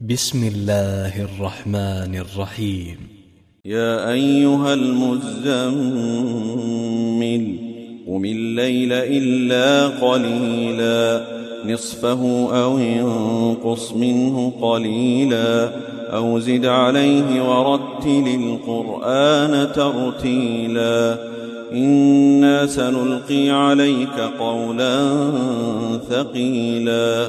بسم الله الرحمن الرحيم. يا أيها المزمل قم الليل إلا قليلا نصفه أو انقص منه قليلا أو زد عليه ورتل القرآن ترتيلا. إنا سنلقي عليك قولا ثقيلا.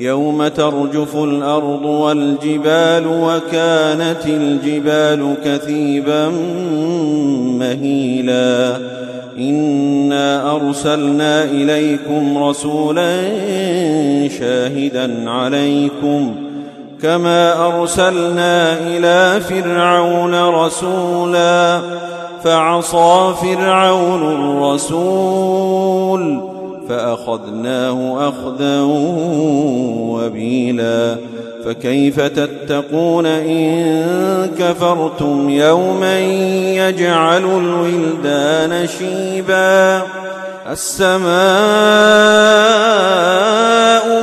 يوم ترجف الأرض والجبال وكانت الجبال كثيبا مهيلا. إنا أرسلنا إليكم رسولا شاهدا عليكم. كما أرسلنا إلى فرعون رسولا فعصى فرعون الرسول فأخذناه أخذا وبيلا فكيف تتقون إن كفرتم يوما يجعل الولدان شيبا السماء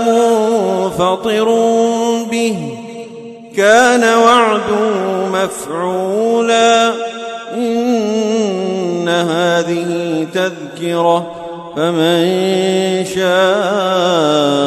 منفطر به كان وعده مفعولا إن هذه تذكرة فمن شاء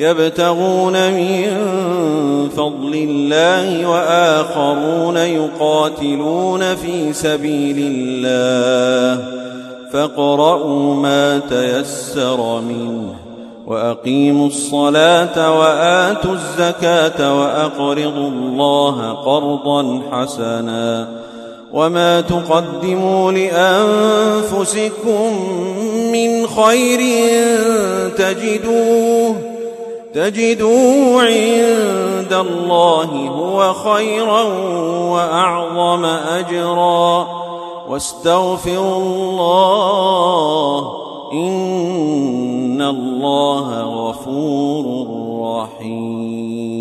يبتغون من فضل الله وآخرون يقاتلون في سبيل الله فاقرؤوا ما تيسر منه وأقيموا الصلاة وآتوا الزكاة وأقرضوا الله قرضا حسنا وما تقدموا لأنفسكم من خير تجدوه تجدوا عند الله هو خيرا وأعظم أجرا. واستغفروا الله إن الله غفور رحيم.